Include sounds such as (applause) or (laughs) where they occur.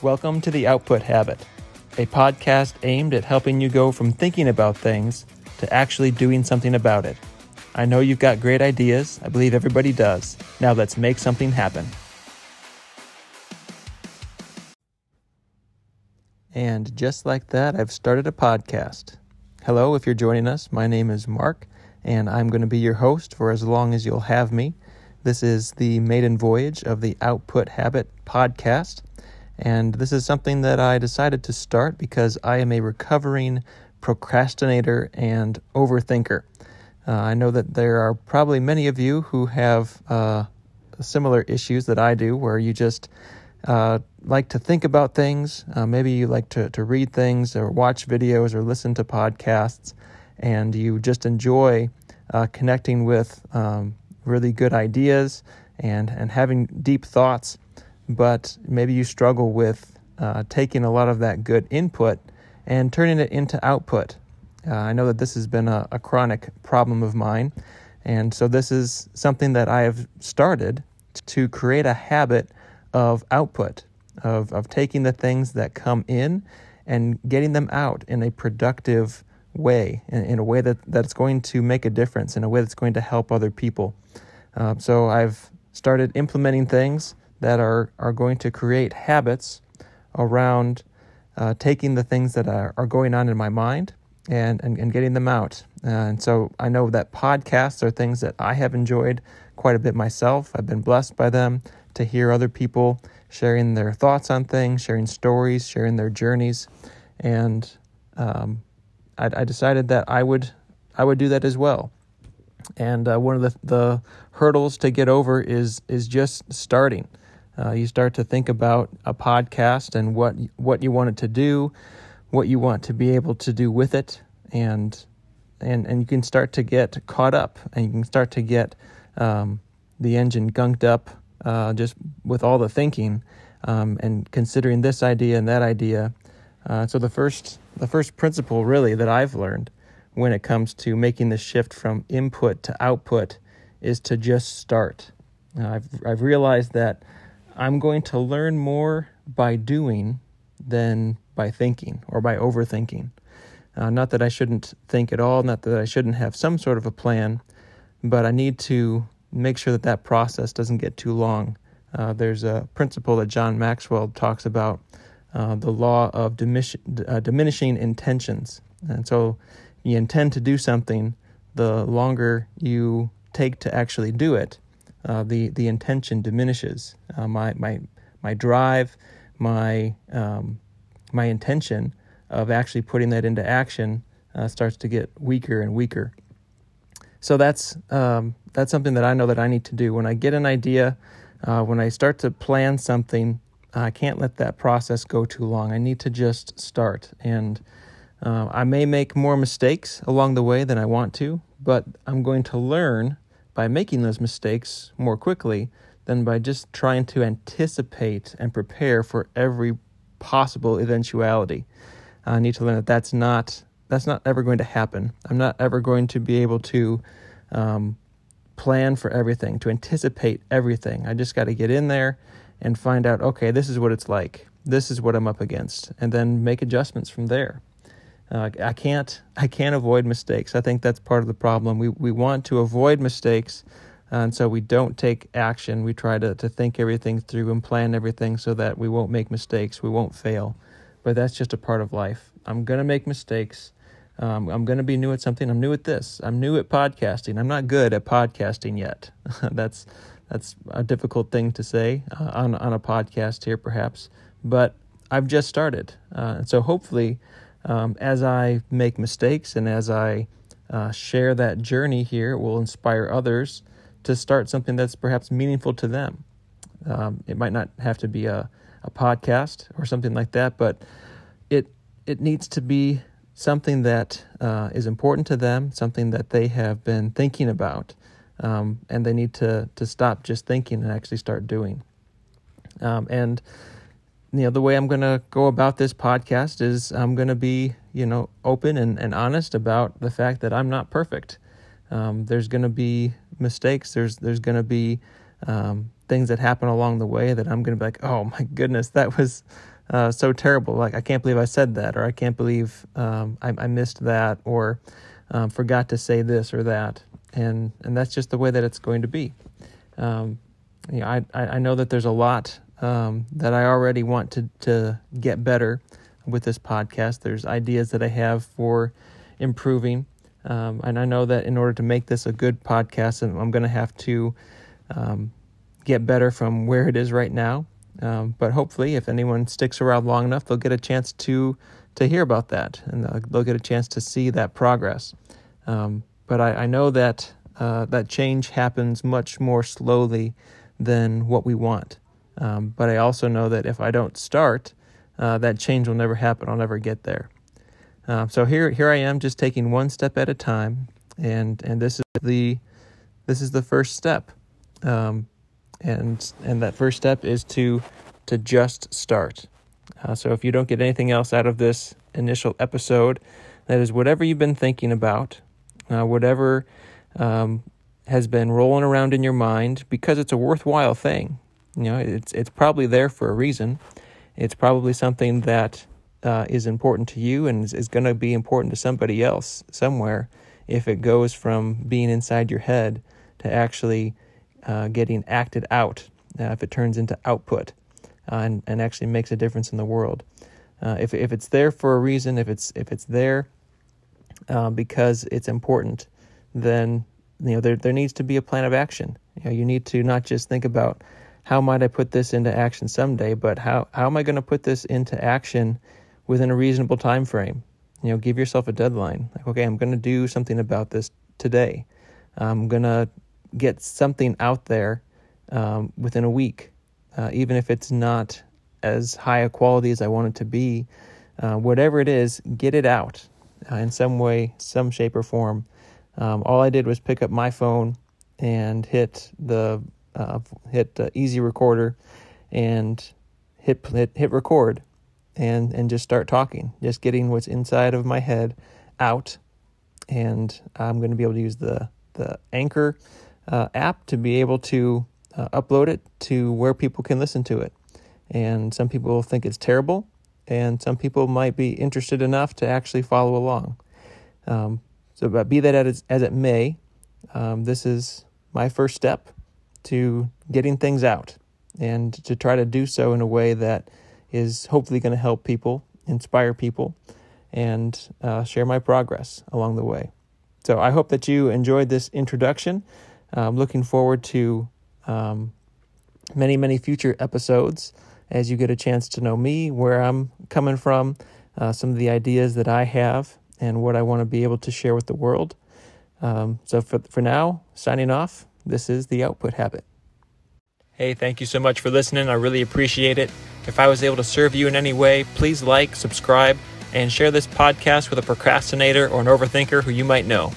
Welcome to The Output Habit, a podcast aimed at helping you go from thinking about things to actually doing something about it. I know you've got great ideas. I believe everybody does. Now let's make something happen. And just like that, I've started a podcast. Hello, if you're joining us, my name is Mark, and I'm going to be your host for as long as you'll have me. This is the maiden voyage of the Output Habit podcast. And this is something that I decided to start because I am a recovering procrastinator and overthinker. Uh, I know that there are probably many of you who have uh, similar issues that I do, where you just uh, like to think about things. Uh, maybe you like to, to read things or watch videos or listen to podcasts, and you just enjoy uh, connecting with um, really good ideas and, and having deep thoughts, but maybe you struggle with uh, taking a lot of that good input and turning it into output. Uh, I know that this has been a, a chronic problem of mine, and so this is something that I have started to create a habit of output, of, of taking the things that come in and getting them out in a productive way, in, in a way that, that's going to make a difference, in a way that's going to help other people. Uh, so I've started implementing things that are, are going to create habits around uh, taking the things that are, are going on in my mind and, and, and getting them out. Uh, and so I know that podcasts are things that I have enjoyed quite a bit myself. I've been blessed by them to hear other people sharing their thoughts on things, sharing stories, sharing their journeys, and um, I, I, decided that I would I would do that as well. And uh, one of the, the hurdles to get over is is just starting. Uh, you start to think about a podcast and what what you want it to do, what you want to be able to do with it, and and and you can start to get caught up, and you can start to get um, the engine gunked up uh, just with all the thinking um, and considering this idea and that idea. Uh, so the first the first principle really that I've learned when it comes to making the shift from input to output is to just start. I've I've realized that I'm going to learn more by doing than by thinking or by overthinking. Uh, not that I shouldn't think at all, not that I shouldn't have some sort of a plan, but I need to make sure that that process doesn't get too long. Uh, there's a principle that John Maxwell talks about, uh, the law of uh, diminishing intentions. And so you intend to do something, the longer you take to actually do it, uh, the, the intention diminishes. Uh, my, my, my drive, my, um, my intention of actually putting that into action uh, starts to get weaker and weaker. So that's um, that's something that I know that I need to do. When I get an idea, uh, when I start to plan something, I can't let that process go too long. I need to just start, and uh, I may make more mistakes along the way than I want to, but I'm going to learn by making those mistakes more quickly than by just trying to anticipate and prepare for every possible eventuality. I need to learn that that's not that's not ever going to happen. I'm not ever going to be able to um, plan for everything, to anticipate everything. I just got to get in there and find out, okay, this is what it's like. This is what I'm up against, and then make adjustments from there. Uh, I can't I can't avoid mistakes. I think that's part of the problem. We we want to avoid mistakes, and so we don't take action. We try to, to think everything through and plan everything so that we won't make mistakes. We won't fail. But that's just a part of life. I'm gonna make mistakes. Um, I'm to be new at something. I'm new at this. I'm new at podcasting. I'm not good at podcasting yet. (laughs) that's that's a difficult thing to say uh, on on a podcast here, perhaps. But I've just started, uh, and so hopefully, um, as I make mistakes and as I uh, share that journey here, it will inspire others to start something that's perhaps meaningful to them. Um, it might not have to be a, a podcast or something like that, but it it needs to be something that uh, is important to them, something that they have been thinking about, um, and they need to to stop just thinking and actually start doing. Um, and you know the way I'm going to go about this podcast is I'm going to be you know open and, and honest about the fact that I'm not perfect. Um, there's going to be mistakes. There's there's going to be um, things that happen along the way that I'm going to be like, oh my goodness, that was uh, so terrible. Like, I can't believe I said that, or I can't believe um, I, I, missed that, or um, forgot to say this or that. And, and that's just the way that it's going to be. Um, you know, I, I know that there's a lot um, that I already want to, to get better with this podcast. There's ideas that I have for improving. Um, and I know that in order to make this a good podcast, I'm going to have to um, get better from where it is right now. Um, but hopefully, if anyone sticks around long enough, they'll get a chance to to hear about that, and they'll, get a chance to see that progress. Um, but I, I, know that uh, that change happens much more slowly than what we want. Um, but I also know that if I don't start, uh, that change will never happen. I'll never get there. Uh, so here, here I am, just taking one step at a time, and and this is the this is the first step. Um, and and that first step is to to just start. Uh, so if you don't get anything else out of this initial episode, that is whatever you've been thinking about, uh, whatever um, has been rolling around in your mind, because it's a worthwhile thing. You know, it's it's probably there for a reason. It's probably something that uh, is important to you and is, is going to be important to somebody else somewhere if it goes from being inside your head to actually uh, getting acted out, uh, if it turns into output uh, and, and actually makes a difference in the world. Uh, if, if it's there for a reason, if it's, if it's there uh, because it's important, then you know there, there needs to be a plan of action. You, know, you need to not just think about how might I put this into action someday, but how, how am I going to put this into action within a reasonable time frame? You know, give yourself a deadline. Like, okay, I'm going to do something about this today. I'm going to get something out there um, within a week, uh, even if it's not as high a quality as I want it to be. Uh, whatever it is, get it out uh, in some way, some shape or form. Um, all I did was pick up my phone and hit the uh, hit easy recorder and hit, hit hit record and and just start talking, just getting what's inside of my head out. And I'm going to be able to use the the anchor uh, app to be able to uh, upload it to where people can listen to it. And some people think it's terrible, and some people might be interested enough to actually follow along. Um, so, but be that as, as it may, um, this is my first step to getting things out and to try to do so in a way that is hopefully going to help people, inspire people, and uh, share my progress along the way. So I hope that you enjoyed this introduction. I'm looking forward to um, many, many future episodes as you get a chance to know me, where I'm coming from, uh, some of the ideas that I have, and what I want to be able to share with the world. Um, so for, for now, signing off, this is the Output Habit. Hey, thank you so much for listening. I really appreciate it. If I was able to serve you in any way, please like, subscribe, and share this podcast with a procrastinator or an overthinker who you might know.